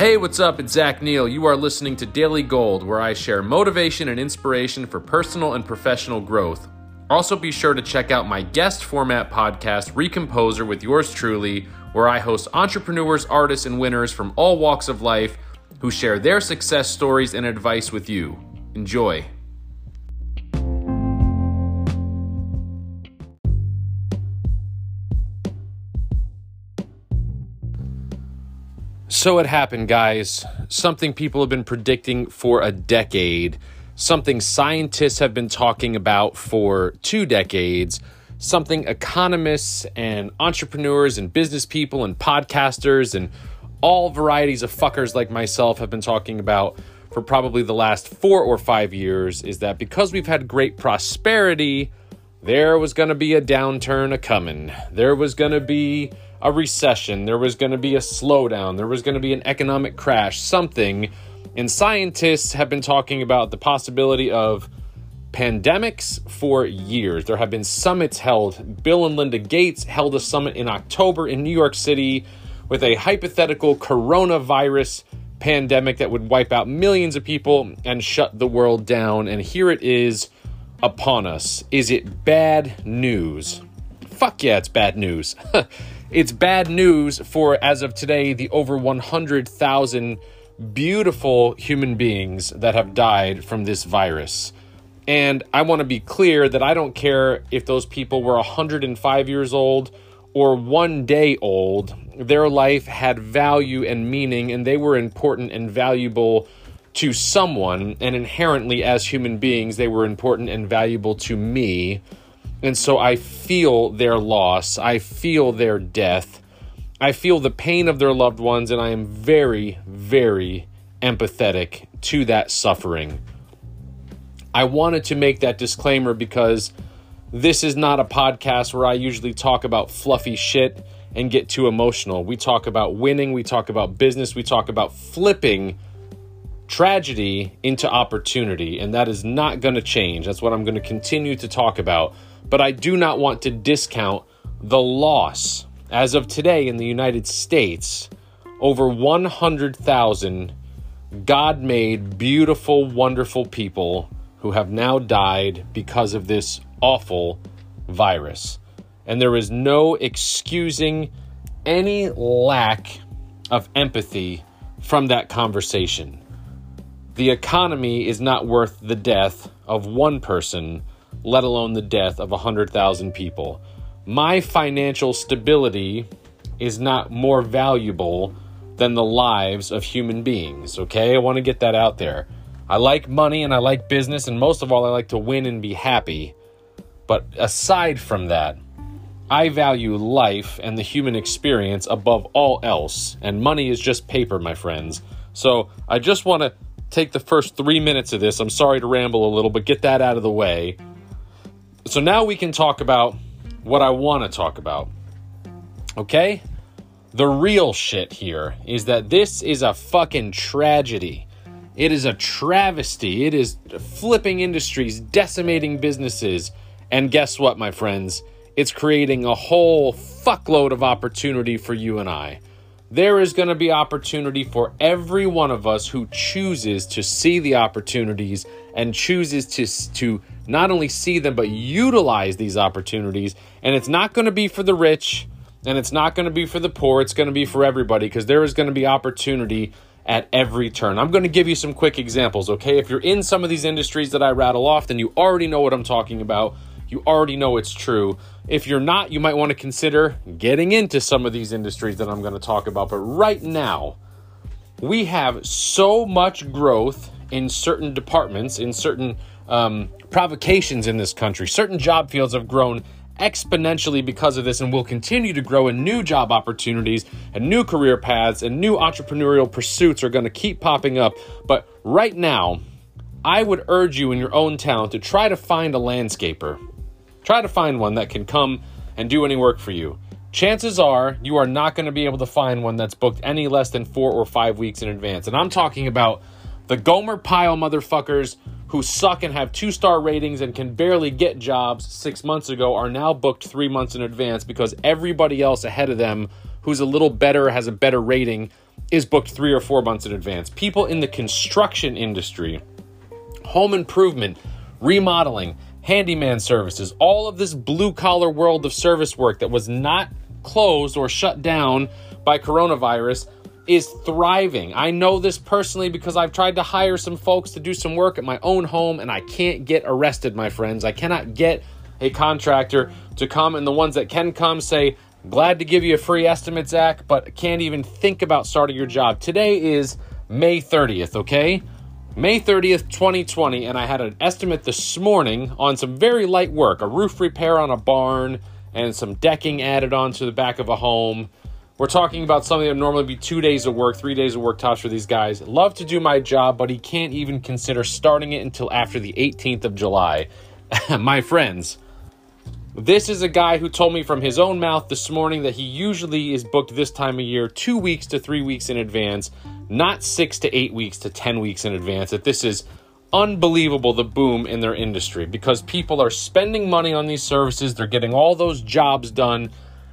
Hey, what's up? It's Zach Neal. You are listening to Daily Gold, where I share motivation and inspiration for personal and professional growth. Also, be sure to check out my guest format podcast, Recomposer, with yours truly, where I host entrepreneurs, artists, and winners from all walks of life who share their success stories and advice with you. Enjoy. So it happened, guys. Something people have been predicting for a decade, something scientists have been talking about for two decades, something economists and entrepreneurs and business people and podcasters and all varieties of fuckers like myself have been talking about for probably the last four or five years is that because we've had great prosperity, there was going to be a downturn a coming. There was going to be a recession, there was going to be a slowdown, there was going to be an economic crash, something. And scientists have been talking about the possibility of pandemics for years. There have been summits held. Bill and Linda Gates held a summit in October in New York City with a hypothetical coronavirus pandemic that would wipe out millions of people and shut the world down. And here it is upon us. Is it bad news? Fuck yeah, it's bad news. it's bad news for, as of today, the over 100,000 beautiful human beings that have died from this virus. And I want to be clear that I don't care if those people were 105 years old or one day old. Their life had value and meaning, and they were important and valuable to someone. And inherently, as human beings, they were important and valuable to me. And so I feel their loss, I feel their death, I feel the pain of their loved ones, and I am very, very empathetic to that suffering. I wanted to make that disclaimer because this is not a podcast where I usually talk about fluffy shit and get too emotional. We talk about winning, we talk about business, we talk about flipping tragedy into opportunity, and that is not going to change. That's what I'm going to continue to talk about. But I do not want to discount the loss. As of today in the United States, over 100,000 God made, beautiful, wonderful people who have now died because of this awful virus. And there is no excusing any lack of empathy from that conversation. The economy is not worth the death of one person, let alone the death of 100,000 people. My financial stability is not more valuable than the lives of human beings, okay? I want to get that out there. I like money and I like business, and most of all, I like to win and be happy. But aside from that, I value life and the human experience above all else, and money is just paper, my friends. So I just want to take the first three minutes of this. I'm sorry to ramble a little, but get that out of the way. So now we can talk about what I want to talk about. Okay? The real shit here is that this is a fucking tragedy. It is a travesty. It is flipping industries, decimating businesses. And guess what, my friends? it's creating a whole fuckload of opportunity for you and I. There is going to be opportunity for every one of us who chooses to see the opportunities and chooses to, to not only see them, but utilize these opportunities. And it's not going to be for the rich and it's not going to be for the poor. It's going to be for everybody because there is going to be opportunity at every turn. I'm going to give you some quick examples, okay? If you're in some of these industries that I rattle off, then you already know what I'm talking about. You already know it's true. If you're not, you might want to consider getting into some of these industries that I'm going to talk about. But right now, we have so much growth in certain departments, in certain um, provocations in this country. Certain job fields have grown exponentially because of this and will continue to grow in new job opportunities and new career paths and new entrepreneurial pursuits are going to keep popping up. But right now, I would urge you in your own town to try to find a landscaper Try to find one that can come and do any work for you. Chances are you are not going to be able to find one that's booked any less than four or five weeks in advance. And I'm talking about the Gomer Pyle motherfuckers who suck and have two star ratings and can barely get jobs six months ago are now booked three months in advance because everybody else ahead of them who's a little better, has a better rating, is booked three or four months in advance. People in the construction industry, home improvement, remodeling, handyman services, all of this blue collar world of service work that was not closed or shut down by coronavirus is thriving. I know this personally because I've tried to hire some folks to do some work at my own home and I can't get arrested, my friends. I cannot get a contractor to come and the ones that can come say, Glad to give you a free estimate, Zach, but can't even think about starting your job. Today is May 30th, okay? May 30th, 2020, and I had an estimate this morning on some very light work a roof repair on a barn and some decking added onto the back of a home. We're talking about something that would normally be two days of work, three days of work tops for these guys. Love to do my job, but he can't even consider starting it until after the 18th of July. my friends, this is a guy who told me from his own mouth this morning that he usually is booked this time of year two weeks to three weeks in advance, not six to eight weeks to 10 weeks in advance. That this is unbelievable the boom in their industry because people are spending money on these services, they're getting all those jobs done.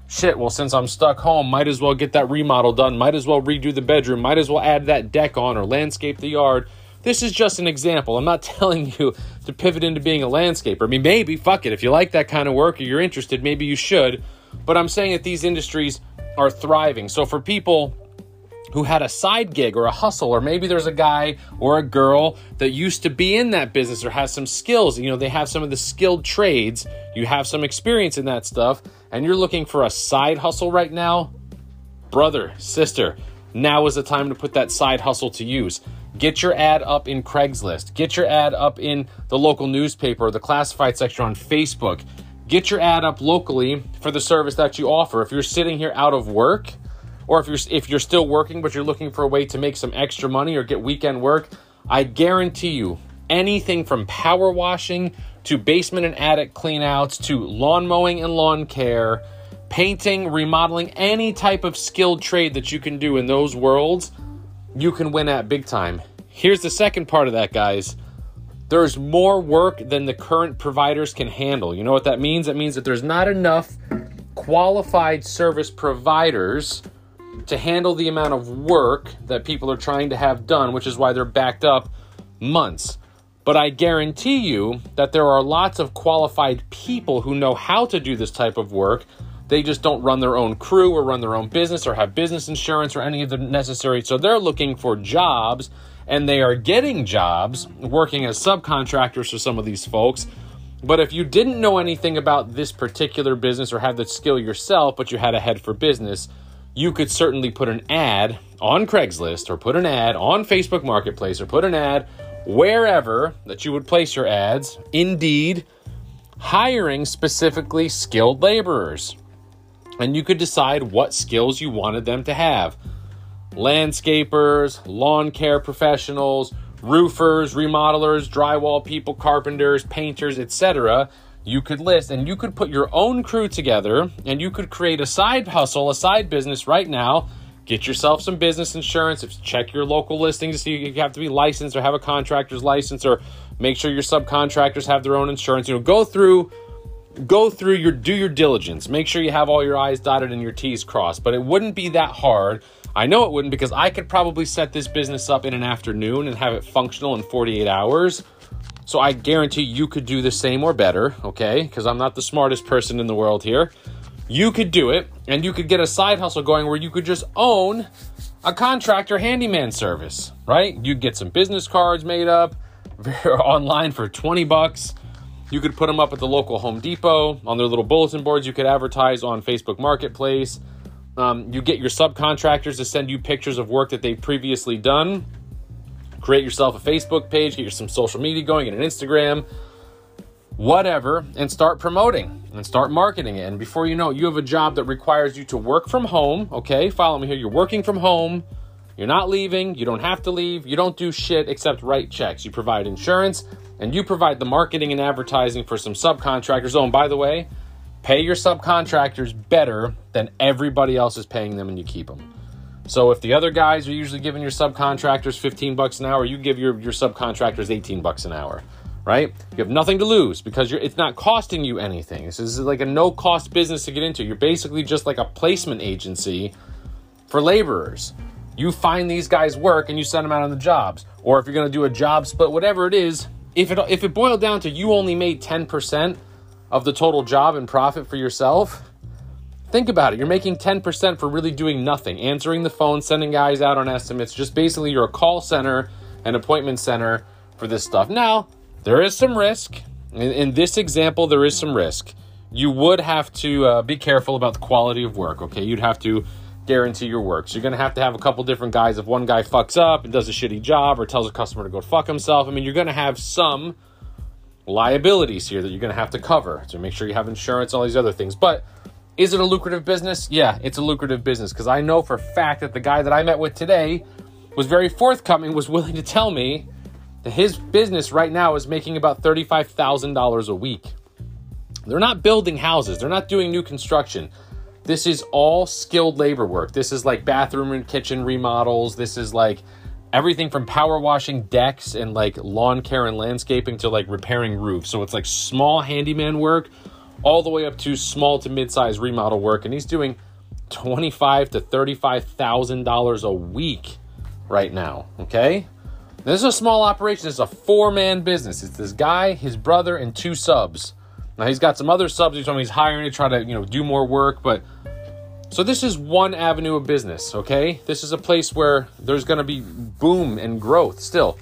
Shit, well, since I'm stuck home, might as well get that remodel done, might as well redo the bedroom, might as well add that deck on or landscape the yard this is just an example. I'm not telling you to pivot into being a landscaper. I mean, maybe, fuck it. If you like that kind of work or you're interested, maybe you should. But I'm saying that these industries are thriving. So for people who had a side gig or a hustle, or maybe there's a guy or a girl that used to be in that business or has some skills, you know, they have some of the skilled trades, you have some experience in that stuff, and you're looking for a side hustle right now, brother, sister, now is the time to put that side hustle to use. Get your ad up in Craigslist. Get your ad up in the local newspaper the classified section on Facebook. Get your ad up locally for the service that you offer. If you're sitting here out of work, or if you're if you're still working but you're looking for a way to make some extra money or get weekend work, I guarantee you anything from power washing to basement and attic cleanouts to lawn mowing and lawn care, painting, remodeling, any type of skilled trade that you can do in those worlds you can win at big time. Here's the second part of that, guys. There's more work than the current providers can handle. You know what that means? That means that there's not enough qualified service providers to handle the amount of work that people are trying to have done, which is why they're backed up months. But I guarantee you that there are lots of qualified people who know how to do this type of work they just don't run their own crew or run their own business or have business insurance or any of the necessary. So they're looking for jobs and they are getting jobs working as subcontractors for some of these folks. But if you didn't know anything about this particular business or have the skill yourself, but you had a head for business, you could certainly put an ad on Craigslist or put an ad on Facebook Marketplace or put an ad wherever that you would place your ads. Indeed, hiring specifically skilled laborers and you could decide what skills you wanted them to have landscapers, lawn care professionals, roofers, remodelers, drywall people, carpenters, painters, etc. You could list and you could put your own crew together and you could create a side hustle, a side business right now. Get yourself some business insurance. Check your local listings to see if you have to be licensed or have a contractor's license or make sure your subcontractors have their own insurance. You know, go through go through your do your diligence. Make sure you have all your I's dotted and your T's crossed. But it wouldn't be that hard. I know it wouldn't because I could probably set this business up in an afternoon and have it functional in 48 hours. So I guarantee you could do the same or better, okay? Because I'm not the smartest person in the world here. You could do it and you could get a side hustle going where you could just own a contractor handyman service, right? You'd get some business cards made up online for 20 bucks you could put them up at the local Home Depot on their little bulletin boards. You could advertise on Facebook Marketplace. Um, you get your subcontractors to send you pictures of work that they've previously done. Create yourself a Facebook page, get your some social media going, get an Instagram, whatever, and start promoting and start marketing it. And before you know it, you have a job that requires you to work from home. Okay, follow me here. You're working from home. You're not leaving. You don't have to leave. You don't do shit except write checks. You provide insurance and you provide the marketing and advertising for some subcontractors. Oh, and by the way, pay your subcontractors better than everybody else is paying them and you keep them. So if the other guys are usually giving your subcontractors 15 bucks an hour, you give your, your subcontractors 18 bucks an hour, right? You have nothing to lose because it's not costing you anything. This is like a no cost business to get into. You're basically just like a placement agency for laborers. You find these guys work and you send them out on the jobs. Or if you're going to do a job split, whatever it is, if it if it boiled down to you only made 10% of the total job and profit for yourself, think about it. You're making 10% for really doing nothing, answering the phone, sending guys out on estimates, just basically you're a call center, an appointment center for this stuff. Now, there is some risk. In, in this example, there is some risk. You would have to uh, be careful about the quality of work, okay? You'd have to guarantee your work. So you're going to have to have a couple different guys. If one guy fucks up and does a shitty job or tells a customer to go fuck himself, I mean, you're going to have some liabilities here that you're going to have to cover. So make sure you have insurance, all these other things. But is it a lucrative business? Yeah, it's a lucrative business because I know for fact that the guy that I met with today was very forthcoming, was willing to tell me that his business right now is making about $35,000 a week. They're not building houses, they're not doing new construction. This is all skilled labor work. This is like bathroom and kitchen remodels. This is like everything from power washing decks and like lawn care and landscaping to like repairing roofs. So it's like small handyman work all the way up to small to mid-size remodel work and he's doing 25 to 35,000 dollars a week right now, okay? This is a small operation. It's a four-man business. It's this guy, his brother and two subs. Now he's got some other subs he's, he's hiring to try to, you know, do more work, but so this is one avenue of business, okay? This is a place where there's going to be boom and growth still.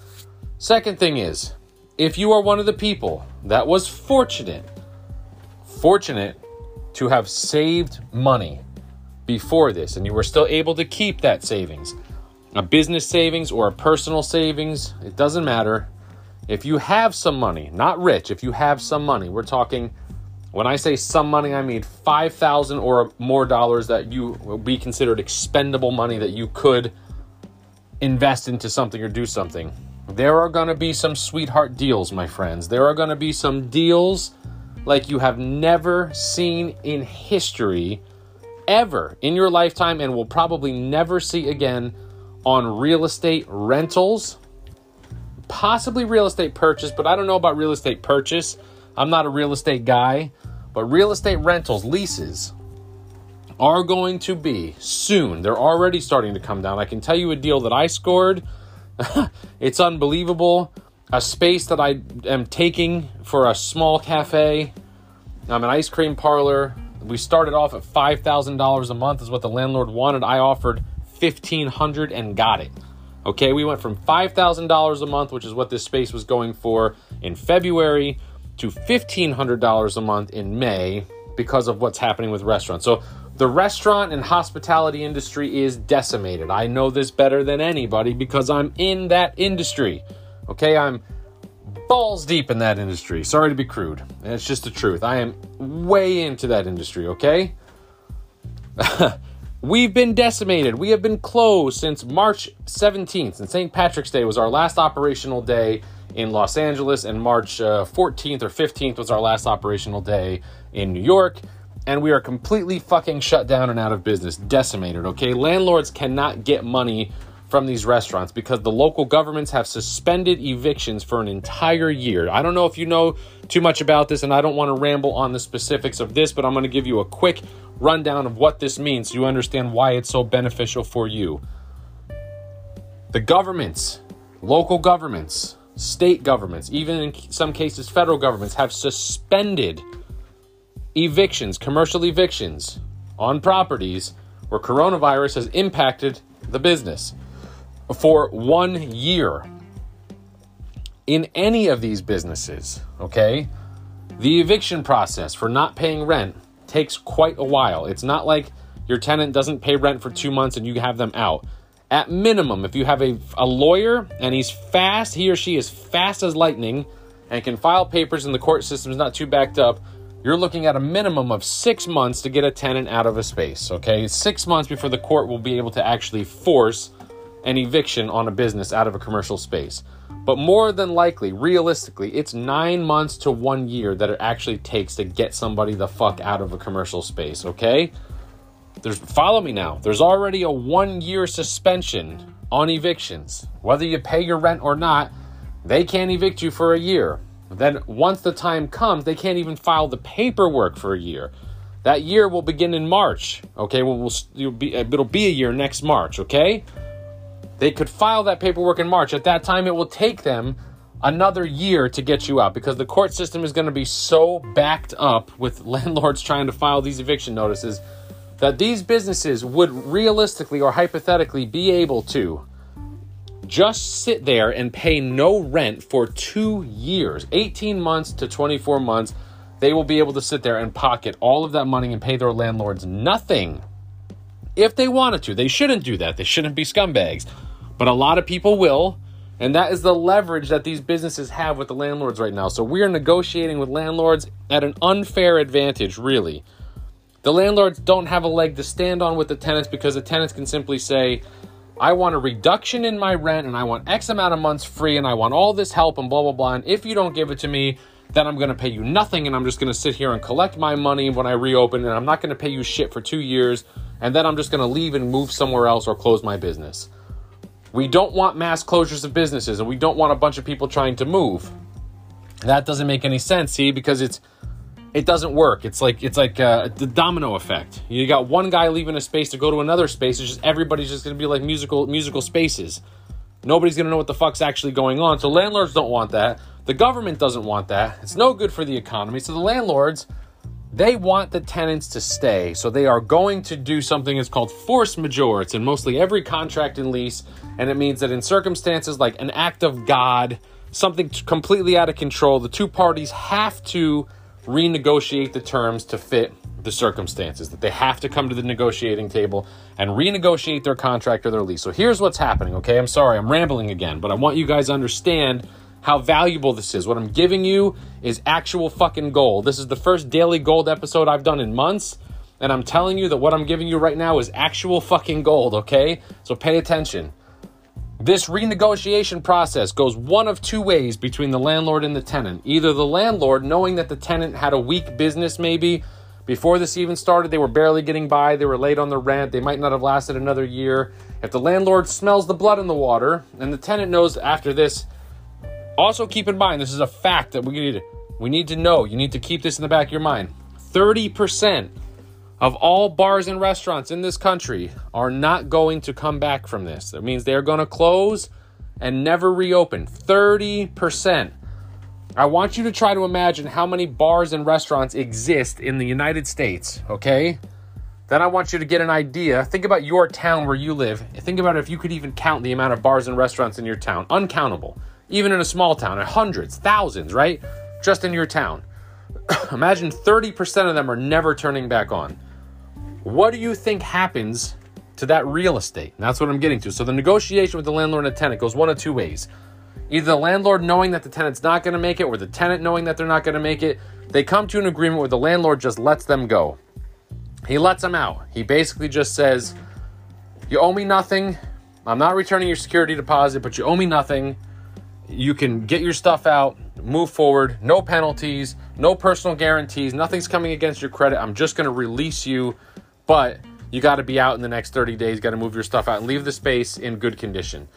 Second thing is, if you are one of the people that was fortunate, fortunate to have saved money before this and you were still able to keep that savings, a business savings or a personal savings, it doesn't matter. If you have some money, not rich, if you have some money, we're talking when I say some money, I mean 5,000 or more dollars that you will be considered expendable money that you could invest into something or do something. There are going to be some sweetheart deals, my friends. There are going to be some deals like you have never seen in history ever in your lifetime and will probably never see again on real estate rentals, possibly real estate purchase, but I don't know about real estate purchase. I'm not a real estate guy. But real estate rentals, leases, are going to be soon. They're already starting to come down. I can tell you a deal that I scored. it's unbelievable. A space that I am taking for a small cafe, um, an ice cream parlor. We started off at five thousand dollars a month is what the landlord wanted. I offered fifteen hundred and got it. Okay, we went from five thousand dollars a month, which is what this space was going for in February, to $1,500 a month in May because of what's happening with restaurants. So the restaurant and hospitality industry is decimated. I know this better than anybody because I'm in that industry. Okay, I'm balls deep in that industry. Sorry to be crude. It's just the truth. I am way into that industry, okay? We've been decimated. We have been closed since March 17th, and St. Patrick's Day was our last operational day in Los Angeles, and March uh, 14th or 15th was our last operational day in New York. And we are completely fucking shut down and out of business, decimated, okay? Landlords cannot get money from these restaurants because the local governments have suspended evictions for an entire year. I don't know if you know too much about this, and I don't want to ramble on the specifics of this, but I'm going to give you a quick rundown of what this means so you understand why it's so beneficial for you. The governments, local governments, state governments, even in some cases, federal governments have suspended evictions, commercial evictions on properties where coronavirus has impacted the business for one year. In any of these businesses, okay, the eviction process for not paying rent takes quite a while. It's not like your tenant doesn't pay rent for two months and you have them out. At minimum, if you have a, a lawyer and he's fast, he or she is fast as lightning and can file papers and the court system is not too backed up, you're looking at a minimum of six months to get a tenant out of a space, okay? Six months before the court will be able to actually force an eviction on a business out of a commercial space. But more than likely, realistically, it's nine months to one year that it actually takes to get somebody the fuck out of a commercial space, okay? There's follow me now. There's already a one year suspension on evictions. Whether you pay your rent or not, they can't evict you for a year. Then once the time comes, they can't even file the paperwork for a year. That year will begin in March. Okay, well, we'll be uh, it'll be a year next March. Okay, They could file that paperwork in March. At that time, it will take them another year to get you out because the court system is going to be so backed up with landlords trying to file these eviction notices that these businesses would realistically or hypothetically be able to just sit there and pay no rent for two years 18 months to 24 months. They will be able to sit there and pocket all of that money and pay their landlords nothing if they wanted to. They shouldn't do that. They shouldn't be scumbags but a lot of people will and that is the leverage that these businesses have with the landlords right now so we are negotiating with landlords at an unfair advantage really the landlords don't have a leg to stand on with the tenants because the tenants can simply say, I want a reduction in my rent and I want X amount of months free and I want all this help and blah, blah, blah. And if you don't give it to me, then I'm going to pay you nothing and I'm just going to sit here and collect my money when I reopen and I'm not going to pay you shit for two years and then I'm just going to leave and move somewhere else or close my business. We don't want mass closures of businesses and we don't want a bunch of people trying to move. That doesn't make any sense, see, because it's it doesn't work. It's like it's like uh, the domino effect. You got one guy leaving a space to go to another space. It's just everybody's just to be like musical musical spaces. Nobody's to know what the fuck's actually going on. So landlords don't want that. The government doesn't want that. It's no good for the economy. So the landlords they want the tenants to stay. So they are going to do something that's called force majeure. It's in mostly every contract and lease, and it means that in circumstances like an act of God, something completely out of control, the two parties have to renegotiate the terms to fit the circumstances, that they have to come to the negotiating table and renegotiate their contract or their lease. So here's what's happening, okay? I'm sorry, I'm rambling again, but I want you guys to understand how valuable this is. What I'm giving you is actual fucking gold. This is the first daily gold episode I've done in months, and I'm telling you that what I'm giving you right now is actual fucking gold, okay? So pay attention. This renegotiation process goes one of two ways between the landlord and the tenant. Either the landlord, knowing that the tenant had a weak business, maybe before this even started, they were barely getting by, they were late on the rent, they might not have lasted another year. If the landlord smells the blood in the water and the tenant knows after this, also keep in mind this is a fact that we need we need to know. You need to keep this in the back of your mind. 30% of all bars and restaurants in this country are not going to come back from this. That means they're going to close and never reopen. 30%. I want you to try to imagine how many bars and restaurants exist in the United States, okay? Then I want you to get an idea. Think about your town where you live. Think about if you could even count the amount of bars and restaurants in your town. Uncountable. Even in a small town, hundreds, thousands, right? Just in your town. Imagine 30% of them are never turning back on. What do you think happens to that real estate? And that's what I'm getting to. So the negotiation with the landlord and the tenant goes one of two ways. Either the landlord knowing that the tenant's not going to make it, or the tenant knowing that they're not going to make it, they come to an agreement where the landlord just lets them go. He lets them out. He basically just says, You owe me nothing. I'm not returning your security deposit, but you owe me nothing. You can get your stuff out, move forward, no penalties, no personal guarantees, nothing's coming against your credit. I'm just going to release you but you got to be out in the next 30 days, got to move your stuff out and leave the space in good condition.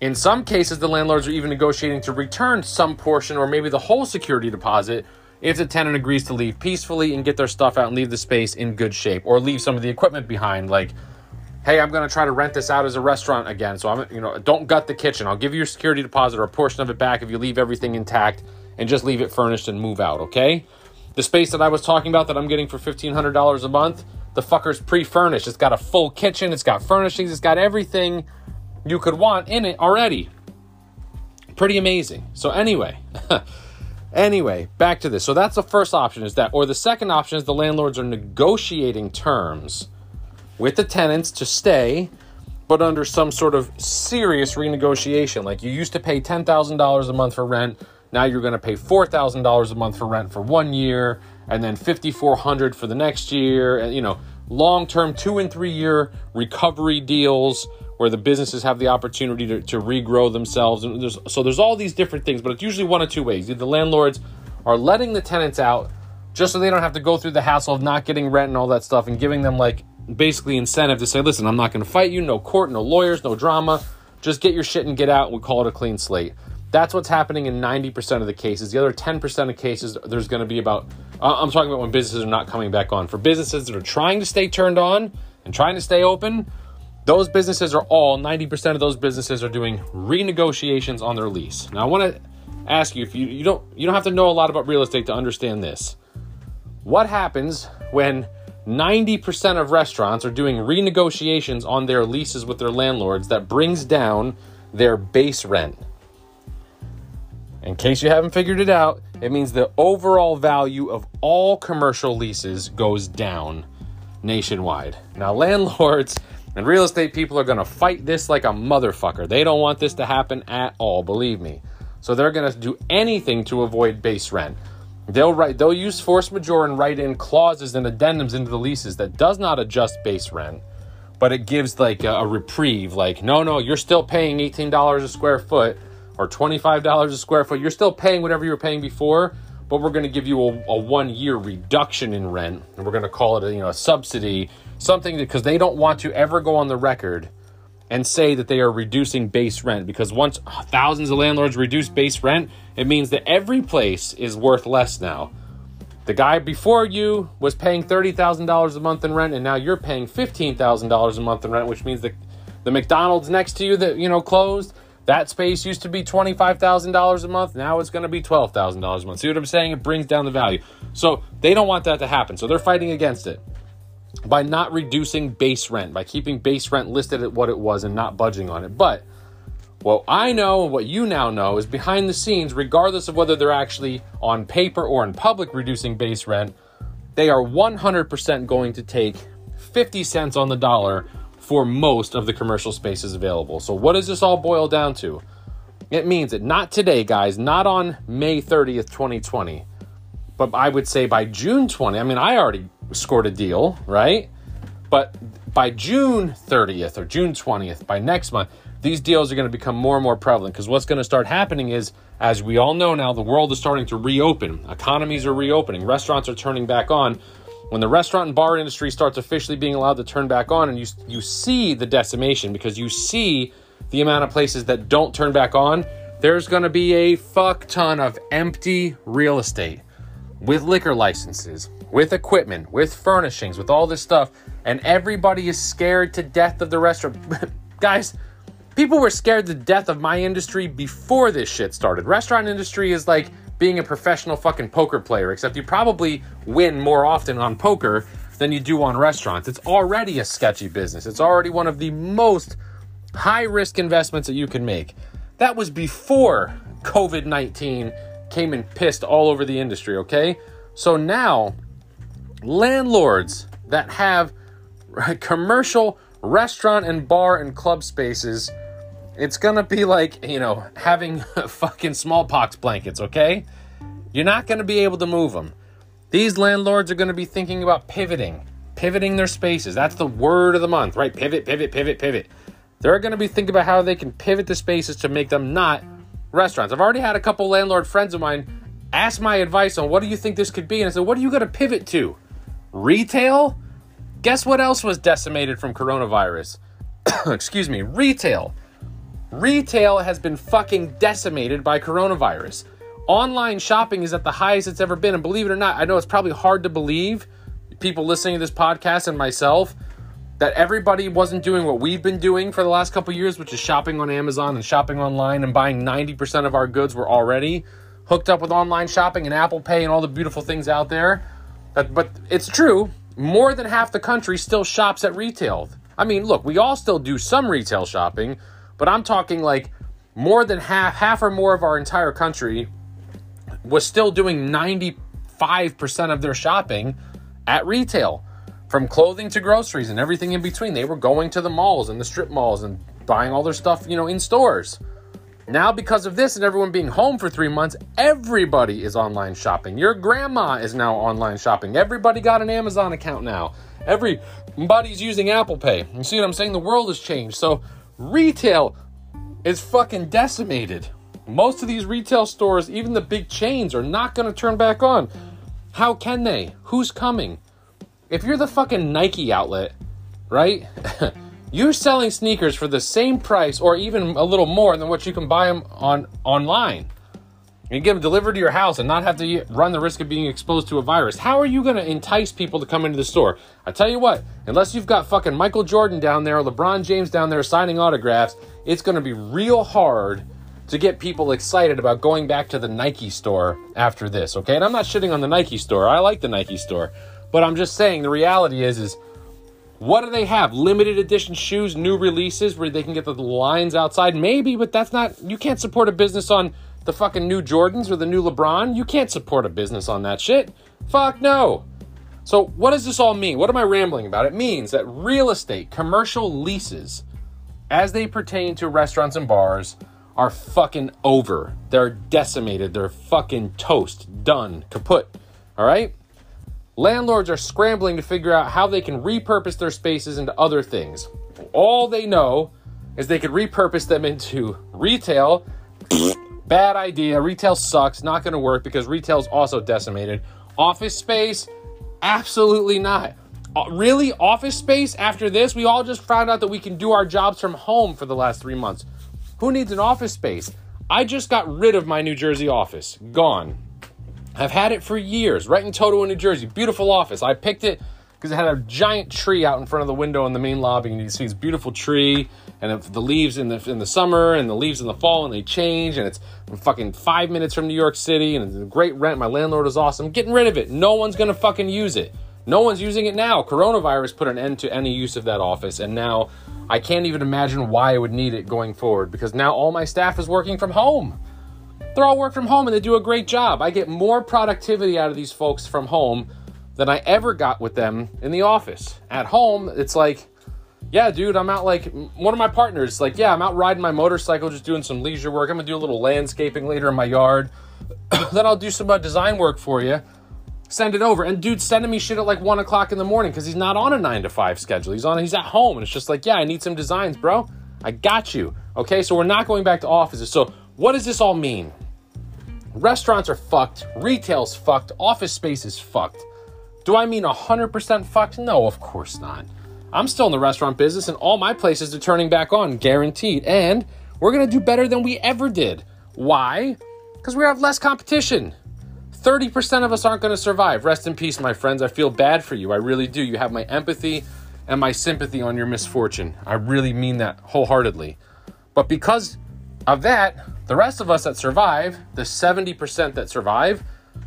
In some cases, the landlords are even negotiating to return some portion or maybe the whole security deposit if the tenant agrees to leave peacefully and get their stuff out and leave the space in good shape or leave some of the equipment behind like hey i'm going to try to rent this out as a restaurant again so i'm you know don't gut the kitchen i'll give you your security deposit or a portion of it back if you leave everything intact and just leave it furnished and move out okay the space that i was talking about that i'm getting for $1500 a month the fucker's pre-furnished. It's got a full kitchen, it's got furnishings, it's got everything you could want in it already. Pretty amazing. So anyway, anyway, back to this. So that's the first option is that or the second option is the landlords are negotiating terms with the tenants to stay but under some sort of serious renegotiation. Like you used to pay $10,000 a month for rent, now you're going to pay $4,000 a month for rent for 1 year and then 5400 for the next year and you know long-term two and three year recovery deals where the businesses have the opportunity to, to regrow themselves and there's, so there's all these different things but it's usually one of two ways either the landlords are letting the tenants out just so they don't have to go through the hassle of not getting rent and all that stuff and giving them like basically incentive to say listen i'm not going to fight you no court no lawyers no drama just get your shit and get out we call it a clean slate that's what's happening in 90% of the cases. The other 10% of cases, there's going to be about, uh, I'm talking about when businesses are not coming back on. For businesses that are trying to stay turned on and trying to stay open, those businesses are all 90% of those businesses are doing renegotiations on their lease. Now I want to ask you if you you don't you don't have to know a lot about real estate to understand this. What happens when 90% of restaurants are doing renegotiations on their leases with their landlords that brings down their base rent? In case you haven't figured it out, it means the overall value of all commercial leases goes down nationwide. Now, landlords and real estate people are going to fight this like a motherfucker. They don't want this to happen at all, believe me. So they're going to do anything to avoid base rent. They'll write they'll use force majeure and write in clauses and addendums into the leases that does not adjust base rent, but it gives like a, a reprieve like no no, you're still paying $18 a square foot or $25 a square foot. You're still paying whatever you were paying before, but we're going to give you a, a one year reduction in rent, and we're going to call it a, you know a subsidy, something because they don't want to ever go on the record and say that they are reducing base rent because once thousands of landlords reduce base rent, it means that every place is worth less now. The guy before you was paying $30,000 a month in rent and now you're paying $15,000 a month in rent, which means that the McDonald's next to you that, you know, closed, that space used to be $25,000 a month. Now it's going to be $12,000 a month. See what I'm saying? It brings down the value. So they don't want that to happen. So they're fighting against it by not reducing base rent, by keeping base rent listed at what it was and not budging on it. But what I know and what you now know is behind the scenes, regardless of whether they're actually on paper or in public reducing base rent, they are 100% going to take 50 cents on the dollar for most of the commercial spaces available. So, what does this all boil down to? It means that not today, guys, not on May 30th, 2020, but I would say by June 20. I mean, I already scored a deal, right? But by June 30th or June 20th, by next month, these deals are going to become more and more prevalent because what's going to start happening is, as we all know now, the world is starting to reopen. Economies are reopening. Restaurants are turning back on when the restaurant and bar industry starts officially being allowed to turn back on and you you see the decimation because you see the amount of places that don't turn back on there's going to be a fuck ton of empty real estate with liquor licenses with equipment with furnishings with all this stuff and everybody is scared to death of the restaurant guys people were scared to death of my industry before this shit started restaurant industry is like being a professional fucking poker player, except you probably win more often on poker than you do on restaurants. It's already a sketchy business. It's already one of the most high risk investments that you can make. That was before COVID 19 came and pissed all over the industry, okay? So now, landlords that have commercial restaurant and bar and club spaces it's gonna be like, you know, having fucking smallpox blankets, okay? You're not gonna be able to move them. These landlords are gonna be thinking about pivoting, pivoting their spaces. That's the word of the month, right? Pivot, pivot, pivot, pivot. They're gonna be thinking about how they can pivot the spaces to make them not restaurants. I've already had a couple landlord friends of mine ask my advice on what do you think this could be, and I said, what are you gonna pivot to? Retail? Guess what else was decimated from coronavirus? Excuse me, retail. Retail has been fucking decimated by coronavirus. Online shopping is at the highest it's ever been. And believe it or not, I know it's probably hard to believe, people listening to this podcast and myself, that everybody wasn't doing what we've been doing for the last couple years, which is shopping on Amazon and shopping online and buying 90% of our goods were already hooked up with online shopping and Apple Pay and all the beautiful things out there. But, but it's true, more than half the country still shops at retail. I mean, look, we all still do some retail shopping, but I'm talking like more than half, half or more of our entire country was still doing 95% of their shopping at retail, from clothing to groceries and everything in between. They were going to the malls and the strip malls and buying all their stuff, you know, in stores. Now, because of this and everyone being home for three months, everybody is online shopping. Your grandma is now online shopping. Everybody got an Amazon account now. Everybody's using Apple Pay. You see what I'm saying? The world has changed. So, Retail is fucking decimated. Most of these retail stores, even the big chains, are not going to turn back on. How can they? Who's coming? If you're the fucking Nike outlet, right? you're selling sneakers for the same price or even a little more than what you can buy them on online. and get them delivered to your house and not have to run the risk of being exposed to a virus, how are you going to entice people to come into the store? I tell you what, unless you've got fucking Michael Jordan down there, LeBron James down there signing autographs, it's going to be real hard to get people excited about going back to the Nike store after this, okay? And I'm not shitting on the Nike store. I like the Nike store. But I'm just saying the reality is is what do they have? Limited edition shoes, new releases where they can get the lines outside? Maybe, but that's not you can't support a business on the fucking new Jordans or the new LeBron. You can't support a business on that shit. Fuck no. So, what does this all mean? What am I rambling about? It means that real estate, commercial leases, as they pertain to restaurants and bars, are fucking over. They're decimated. They're fucking toast. Done. Kaput. All right? Landlords are scrambling to figure out how they can repurpose their spaces into other things. All they know is they could repurpose them into retail. Bad idea. Retail sucks. Not going to work because retail's also decimated. Office space? Absolutely not. Uh, really? Office space after this? We all just found out that we can do our jobs from home for the last three months. Who needs an office space? I just got rid of my New Jersey office. Gone. I've had it for years, right in Totowa, New Jersey. Beautiful office. I picked it because it had a giant tree out in front of the window in the main lobby, and you see this beautiful tree, and the leaves in the in the summer and the leaves in the fall, and they change, and it's fucking five minutes from New York City, and it's a great rent. My landlord is awesome. Getting rid of it. No one's gonna fucking use it. No one's using it now. Coronavirus put an end to any use of that office, and now I can't even imagine why I would need it going forward because now all my staff is working from home. They're all work from home and they do a great job. I get more productivity out of these folks from home than I ever got with them in the office. At home, it's like, yeah, dude, I'm out like one of my partners, like, yeah, I'm out riding my motorcycle, just doing some leisure work. I'm gonna do a little landscaping later in my yard. then I'll do some uh, design work for you send it over. And dude sending me shit at like one o'clock in the morning because he's not on a nine to five schedule. He's on he's at home and it's just like, yeah, I need some designs, bro. I got you. Okay, so we're not going back to offices. So what does this all mean? Restaurants are fucked, retail's fucked, office space is fucked. Do I mean 100% fucked? No, of course not. I'm still in the restaurant business and all my places are turning back on, guaranteed. And we're gonna do better than we ever did. Why? Because we have less competition. 30% of us aren't to survive. Rest in peace, my friends. I feel bad for you. I really do. You have my empathy and my sympathy on your misfortune. I really mean that wholeheartedly. But because of that, the rest of us that survive, the 70% that survive,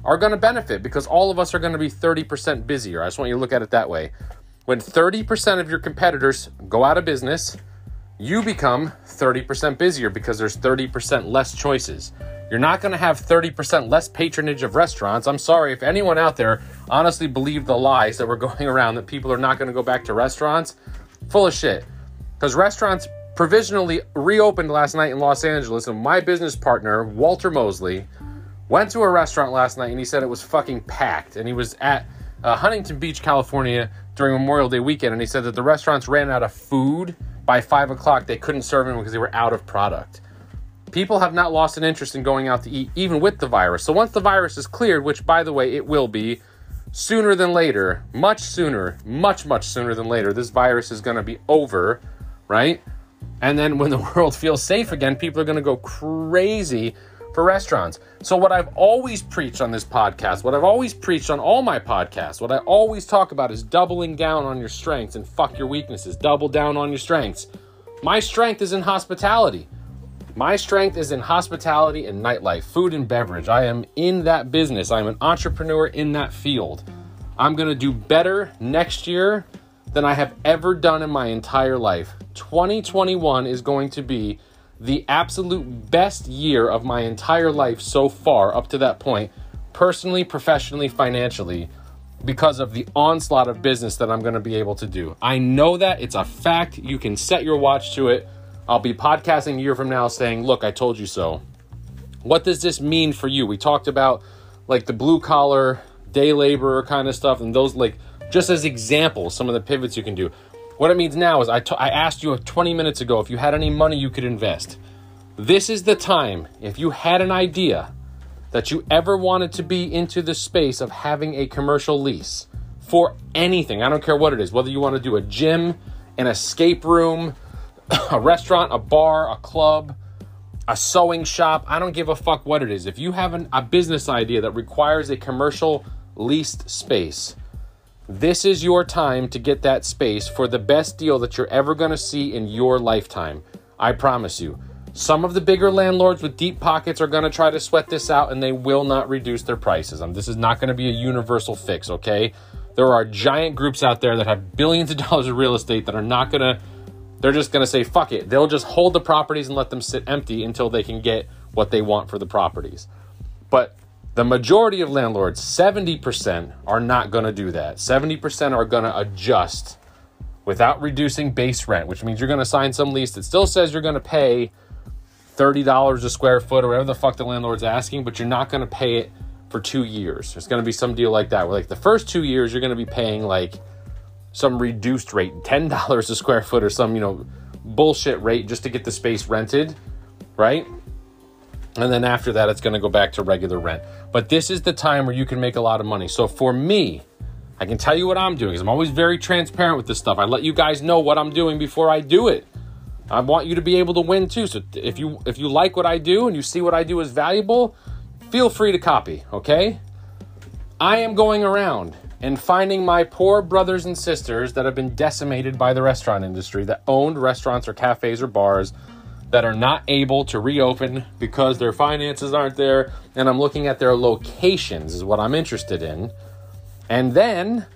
are going to benefit because all of us are going to be 30% busier. I just want you to look at it that way. When 30% of your competitors go out of business, you become 30% busier because there's 30% less choices. You're not going to have 30% less patronage of restaurants. I'm sorry if anyone out there honestly believed the lies that were going around that people are not going to go back to restaurants. Full of shit. Because restaurants provisionally reopened last night in Los Angeles, and my business partner, Walter Mosley, went to a restaurant last night and he said it was fucking packed. And he was at uh, Huntington Beach, California during Memorial Day weekend, and he said that the restaurants ran out of food by five o'clock. They couldn't serve him because they were out of product people have not lost an interest in going out to eat, even with the virus. So once the virus is cleared, which by the way, it will be sooner than later, much sooner, much, much sooner than later, this virus is going to be over, right? And then when the world feels safe again, people are going to go crazy for restaurants. So, what I've always preached on this podcast, what I've always preached on all my podcasts, what I always talk about is doubling down on your strengths and fuck your weaknesses. Double down on your strengths. My strength is in hospitality. My strength is in hospitality and nightlife, food and beverage. I am in that business. I'm an entrepreneur in that field. I'm going to do better next year than I have ever done in my entire life. 2021 is going to be the absolute best year of my entire life so far, up to that point, personally, professionally, financially, because of the onslaught of business that I'm going to be able to do. I know that it's a fact. You can set your watch to it. I'll be podcasting a year from now saying, look, I told you so. What does this mean for you? We talked about like the blue collar, day laborer kind of stuff, and those like just as examples, some of the pivots you can do. What it means now is I, t- I asked you 20 minutes ago if you had any money you could invest. This is the time, if you had an idea that you ever wanted to be into the space of having a commercial lease for anything, I don't care what it is, whether you want to do a gym, an escape room, a restaurant, a bar, a club, a sewing shop. I don't give a fuck what it is. If you have an, a business idea that requires a commercial leased space, this is your time to get that space for the best deal that you're ever going to see in your lifetime. I promise you. Some of the bigger landlords with deep pockets are going to try to sweat this out and they will not reduce their prices. Um, this is not going to be a universal fix, okay? There are giant groups out there that have billions of dollars of real estate that are not going to, they're just going to say, fuck it. They'll just hold the properties and let them sit empty until they can get what they want for the properties. But the majority of landlords, 70%, are not going to do that. 70% are going to adjust without reducing base rent, which means you're going to sign some lease that still says you're going to pay $30 a square foot or whatever the fuck the landlord's asking, but you're not going to pay it for two years. It's going to be some deal like that where, like, the first two years, you're going to be paying like some reduced rate, $10 a square foot or some, you know, bullshit rate just to get the space rented, right? And then after that, it's going to go back to regular rent. But this is the time where you can make a lot of money. So for me, I can tell you what I'm doing because I'm always very transparent with this stuff. I let you guys know what I'm doing before I do it. I want you to be able to win too. So if you if you like what I do and you see what I do as valuable, feel free to copy, okay? I am going around and finding my poor brothers and sisters that have been decimated by the restaurant industry that owned restaurants or cafes or bars that are not able to reopen because their finances aren't there and I'm looking at their locations is what I'm interested in. And then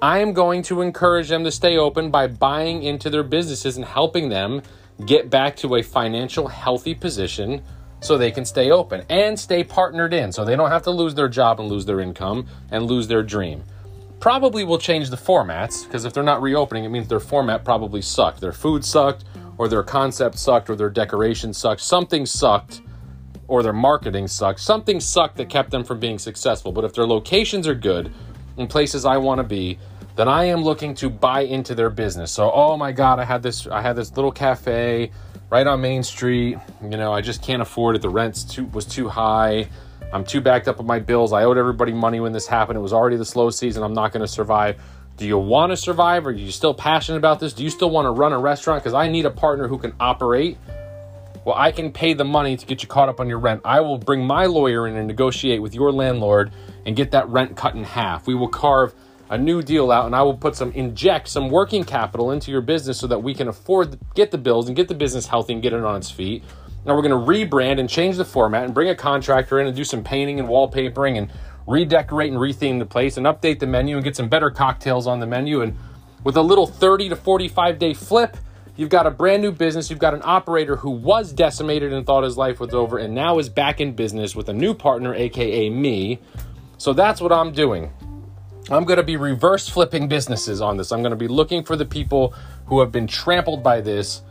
I am going to encourage them to stay open by buying into their businesses and helping them get back to a financial healthy position so they can stay open and stay partnered in so they don't have to lose their job and lose their income and lose their dream. Probably will change the formats because if they're not reopening, it means their format probably sucked. Their food sucked, or their concept sucked, or their decoration sucked. Something sucked, or their marketing sucked. Something sucked that kept them from being successful. But if their locations are good in places I want to be, then I am looking to buy into their business. So, oh my God, I had this, I had this little cafe right on Main Street. You know, I just can't afford it. The rent too was too high. I'm too backed up with my bills. I owed everybody money when this happened. It was already the slow season. I'm not going to survive. Do you want to survive? Are you still passionate about this? Do you still want to run a restaurant? Because I need a partner who can operate. Well, I can pay the money to get you caught up on your rent. I will bring my lawyer in and negotiate with your landlord and get that rent cut in half. We will carve a new deal out and I will put some inject some working capital into your business so that we can afford get the bills and get the business healthy and get it on its feet. Now we're going to rebrand and change the format and bring a contractor in and do some painting and wallpapering and redecorate and retheme the place and update the menu and get some better cocktails on the menu and with a little 30 to 45 day flip, you've got a brand new business. You've got an operator who was decimated and thought his life was over and now is back in business with a new partner aka me. So that's what I'm doing. I'm going to be reverse flipping businesses on this. I'm going to be looking for the people who have been trampled by this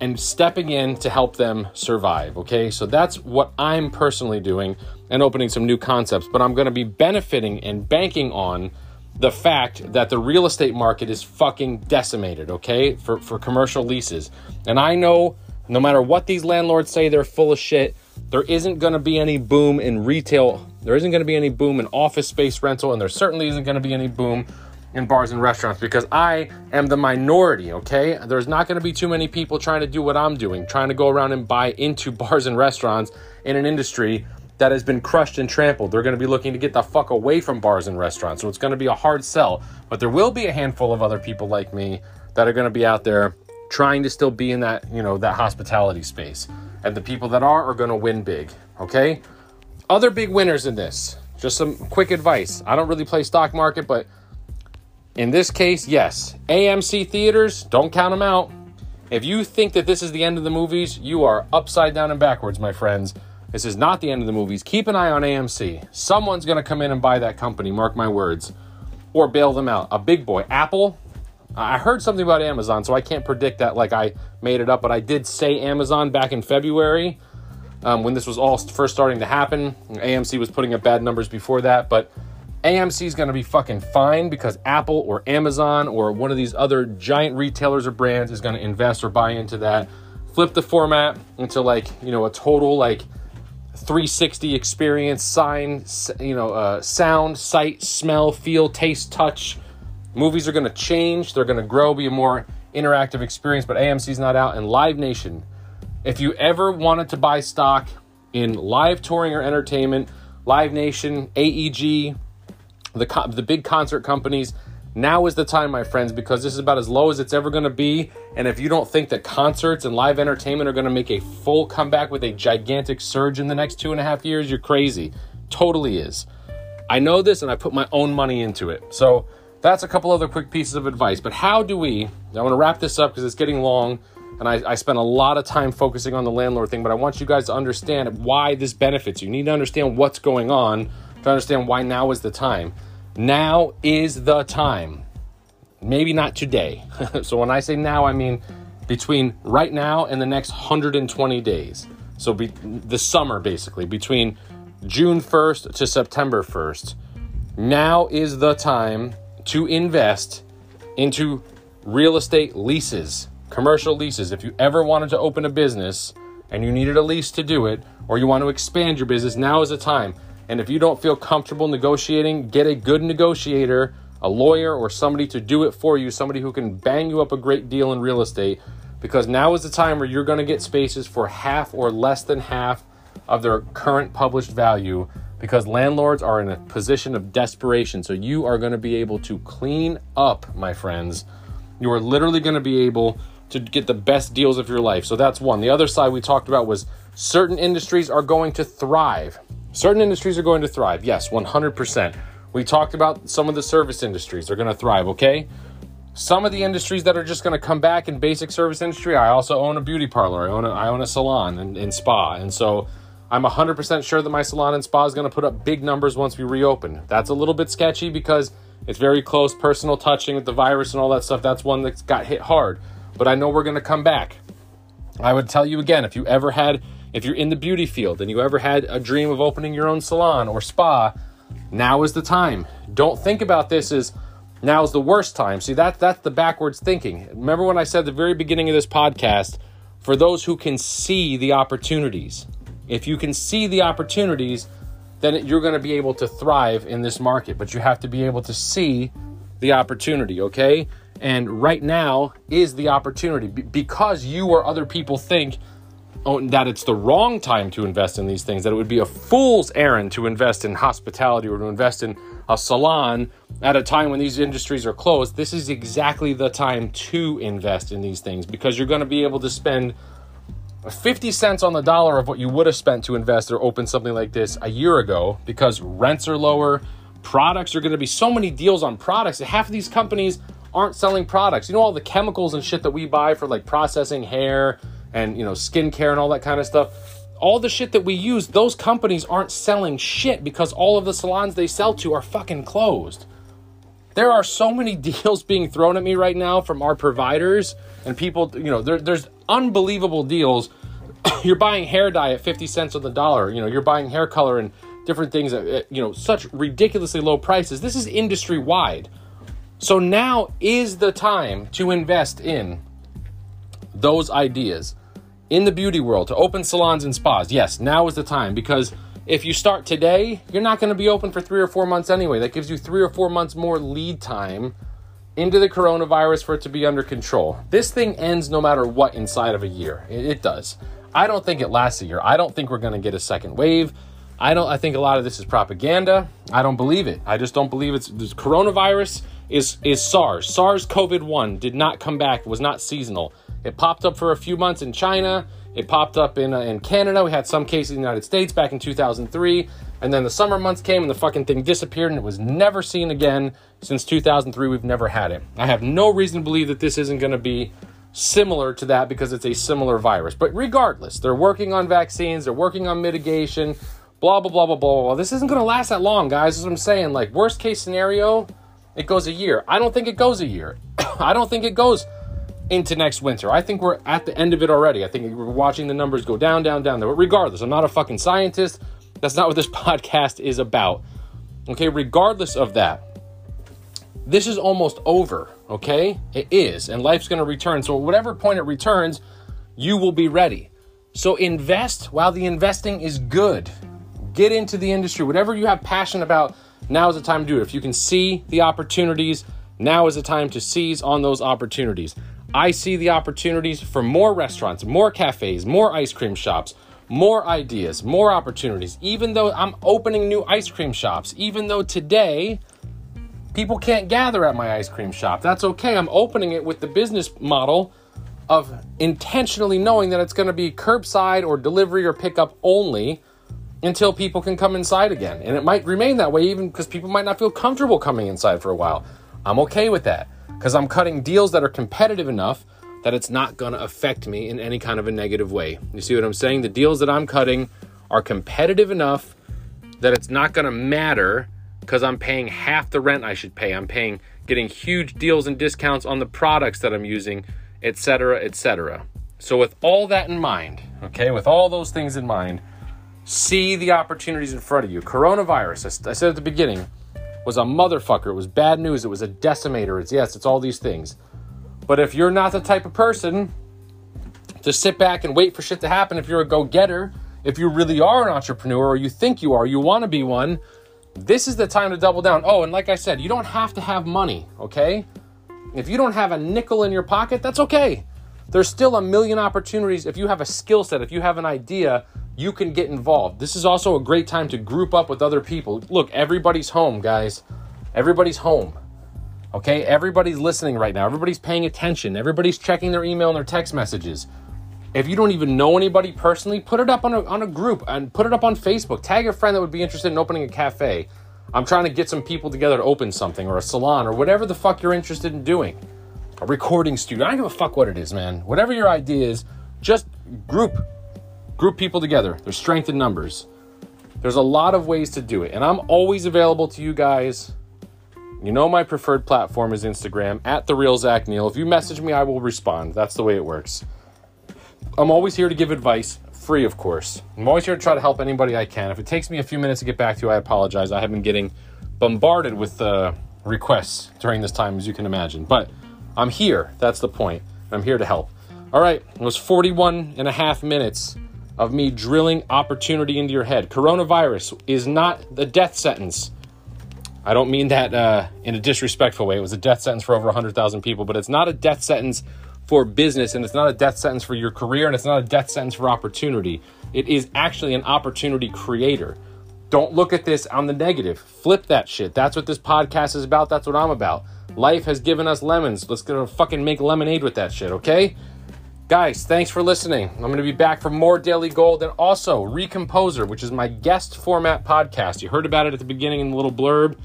and stepping in to help them survive. Okay, so that's what I'm personally doing and opening some new concepts. But I'm going to be benefiting and banking on the fact that the real estate market is fucking decimated, okay, for, for commercial leases. And I know no matter what these landlords say, they're full of shit. There isn't going to be any boom in retail there isn't going to be any boom in office space rental, and there certainly isn't going to be any boom in bars and restaurants because I am the minority, okay? There's not going to be too many people trying to do what I'm doing, trying to go around and buy into bars and restaurants in an industry that has been crushed and trampled. They're going to be looking to get the fuck away from bars and restaurants. So it's going to be a hard sell. But there will be a handful of other people like me that are going to be out there trying to still be in that, you know, that hospitality space. And the people that are are going to win big, okay? Other big winners in this. Just some quick advice. I don't really play stock market, but in this case, yes. AMC theaters, don't count them out. If you think that this is the end of the movies, you are upside down and backwards, my friends. This is not the end of the movies. Keep an eye on AMC. Someone's going to come in and buy that company, mark my words, or bail them out. A big boy. Apple, I heard something about Amazon, so I can't predict that like I made it up, but I did say Amazon back in February um, when this was all first starting to happen. AMC was putting up bad numbers before that, but AMC is going to be fucking fine because Apple or Amazon or one of these other giant retailers or brands is going to invest or buy into that. Flip the format into like, you know, a total like 360 experience, sign, you know, uh, sound, sight, smell, feel, taste, touch. Movies are going to change. They're going to grow, be a more interactive experience, but AMC's not out. And Live Nation If you ever wanted to buy stock in live touring or entertainment, Live Nation, AEG, the, the big concert companies, now is the time, my friends, because this is about as low as it's ever going to be. And if you don't think that concerts and live entertainment are going to make a full comeback with a gigantic surge in the next two and a half years, you're crazy. Totally is. I know this and I put my own money into it. So that's a couple other quick pieces of advice. But how do we, I want to wrap this up because it's getting long and I, I spent a lot of time focusing on the landlord thing, but I want you guys to understand why this benefits you. You need to understand what's going on to understand why now is the time. Now is the time. Maybe not today. so when I say now, I mean between right now and the next 120 days. So be, the summer, basically, between June 1st to September 1st. Now is the time to invest into real estate leases, commercial leases. If you ever wanted to open a business and you needed a lease to do it, or you want to expand your business, now is the time. And if you don't feel comfortable negotiating, get a good negotiator, a lawyer, or somebody to do it for you, somebody who can bang you up a great deal in real estate, because now is the time where you're going to get spaces for half or less than half of their current published value because landlords are in a position of desperation. So you are going to be able to clean up, my friends. You are literally going to be able to get the best deals of your life. So that's one. The other side we talked about was certain industries are going to thrive. Certain industries are going to thrive. Yes, 100%. We talked about some of the service industries are going to thrive, okay? Some of the industries that are just going to come back in basic service industry, I also own a beauty parlor. I own a, I own a salon and, and spa. And so I'm 100% sure that my salon and spa is going to put up big numbers once we reopen. That's a little bit sketchy because it's very close personal touching with the virus and all that stuff. That's one that's got hit hard. But I know we're going to come back. I would tell you again if you ever had, if you're in the beauty field and you ever had a dream of opening your own salon or spa, now is the time. Don't think about this as now is the worst time. See, that, that's the backwards thinking. Remember when I said the very beginning of this podcast, for those who can see the opportunities, if you can see the opportunities, then you're going to be able to thrive in this market. But you have to be able to see the opportunity, okay? And right now is the opportunity because you or other people think Oh, that it's the wrong time to invest in these things, that it would be a fool's errand to invest in hospitality or to invest in a salon at a time when these industries are closed. This is exactly the time to invest in these things because you're going to be able to spend 50 cents on the dollar of what you would have spent to invest or open something like this a year ago because rents are lower, products are going to be so many deals on products. Half of these companies aren't selling products. You know all the chemicals and shit that we buy for like processing hair and you know skincare and all that kind of stuff. All the shit that we use, those companies aren't selling shit because all of the salons they sell to are fucking closed. There are so many deals being thrown at me right now from our providers and people, you know, there, there's unbelievable deals. you're buying hair dye at 50 cents on the dollar. You know, you're buying hair color and different things at, at you know, such ridiculously low prices. This is industry wide. So now is the time to invest in those ideas in the beauty world to open salons and spas. Yes, now is the time because if you start today, you're not going to be open for three or four months anyway. That gives you three or four months more lead time into the coronavirus for it to be under control. This thing ends no matter what inside of a year. It, does. I don't think it lasts a year. I don't think we're going to get a second wave. I don't. I think a lot of this is propaganda. I don't believe it. I just don't believe it's this coronavirus is is SARS. SARS COVID one did not come back. It was not seasonal. It popped up for a few months in China. It popped up in uh, in Canada. We had some cases in the United States back in 2003. And then the summer months came and the fucking thing disappeared and it was never seen again since 2003. We've never had it. I have no reason to believe that this isn't going to be similar to that because it's a similar virus. But regardless, they're working on vaccines, they're working on mitigation, blah, blah, blah, blah, blah, blah. This isn't going to last that long, guys. That's what I'm saying. Like, worst case scenario, it goes a year. I don't think it goes a year. I don't think it goes into next winter. I think we're at the end of it already. I think we're watching the numbers go down, down, down. But regardless, I'm not a fucking scientist. That's not what this podcast is about. Okay, regardless of that, this is almost over. Okay, it is, and life's going to return. So, whatever point it returns, you will be ready. So, invest while the investing is good. Get into the industry, whatever you have passion about. Now is the time to do it. If you can see the opportunities, now is the time to seize on those opportunities. I see the opportunities for more restaurants, more cafes, more ice cream shops, more ideas, more opportunities. Even though I'm opening new ice cream shops, even though today people can't gather at my ice cream shop, that's okay. I'm opening it with the business model of intentionally knowing that it's going to be curbside or delivery or pickup only until people can come inside again. And it might remain that way even because people might not feel comfortable coming inside for a while. I'm okay with that because I'm cutting deals that are competitive enough that it's not going to affect me in any kind of a negative way. You see what I'm saying? The deals that I'm cutting are competitive enough that it's not going to matter because I'm paying half the rent I should pay. I'm paying getting huge deals and discounts on the products that I'm using, etc., etc. So with all that in mind, okay, with all those things in mind, see the opportunities in front of you. Coronavirus, I said at the beginning, was a motherfucker. It was bad news. It was a decimator. It's yes, it's all these things. But if you're not the type of person to sit back and wait for shit to happen, if you're a go getter, if you really are an entrepreneur or you think you are, you want to be one, this is the time to double down. Oh, and like I said, you don't have to have money, okay? If you don't have a nickel in your pocket, that's okay. There's still a million opportunities. If you have a skill set, if you have an idea, you can get involved. This is also a great time to group up with other people. Look, everybody's home, guys. Everybody's home. Okay, everybody's listening right now. Everybody's paying attention. Everybody's checking their email and their text messages. If you don't even know anybody personally, put it up on a, on a group and put it up on Facebook. Tag a friend that would be interested in opening a cafe. I'm trying to get some people together to open something or a salon or whatever the fuck you're interested in doing. A recording studio. I don't give a fuck what it is, man. Whatever your idea is, just group group people together. There's strength in numbers. There's a lot of ways to do it, and I'm always available to you guys you know my preferred platform is Instagram at the real Zach Neil. If you message me, I will respond. That's the way it works. I'm always here to give advice, free of course. I'm always here to try to help anybody I can. If it takes me a few minutes to get back to you, I apologize. I have been getting bombarded with uh, requests during this time, as you can imagine. But I'm here. That's the point. I'm here to help. All right, it was 41 and a half minutes of me drilling opportunity into your head. Coronavirus is not the death sentence. I don't mean that uh, in a disrespectful way. It was a death sentence for over 100,000 people, but it's not a death sentence for business, and it's not a death sentence for your career, and it's not a death sentence for opportunity. It is actually an opportunity creator. Don't look at this on the negative. Flip that shit. That's what this podcast is about. That's what I'm about. Life has given us lemons. Let's go fucking make lemonade with that shit, okay? Guys, thanks for listening. I'm going to be back for more Daily Gold and also Recomposer, which is my guest format podcast. You heard about it at the beginning in the little blurb.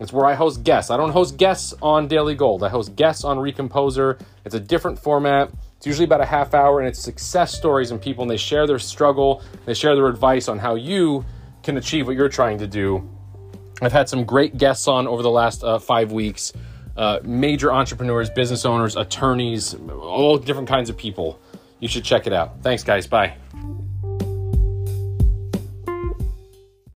It's where I host guests. I don't host guests on Daily Gold. I host guests on Recomposer. It's a different format. It's usually about a half hour, and it's success stories and people, and they share their struggle. They share their advice on how you can achieve what you're trying to do. I've had some great guests on over the last uh, five weeks. Uh, major entrepreneurs, business owners, attorneys, all different kinds of people. You should check it out. Thanks, guys. Bye.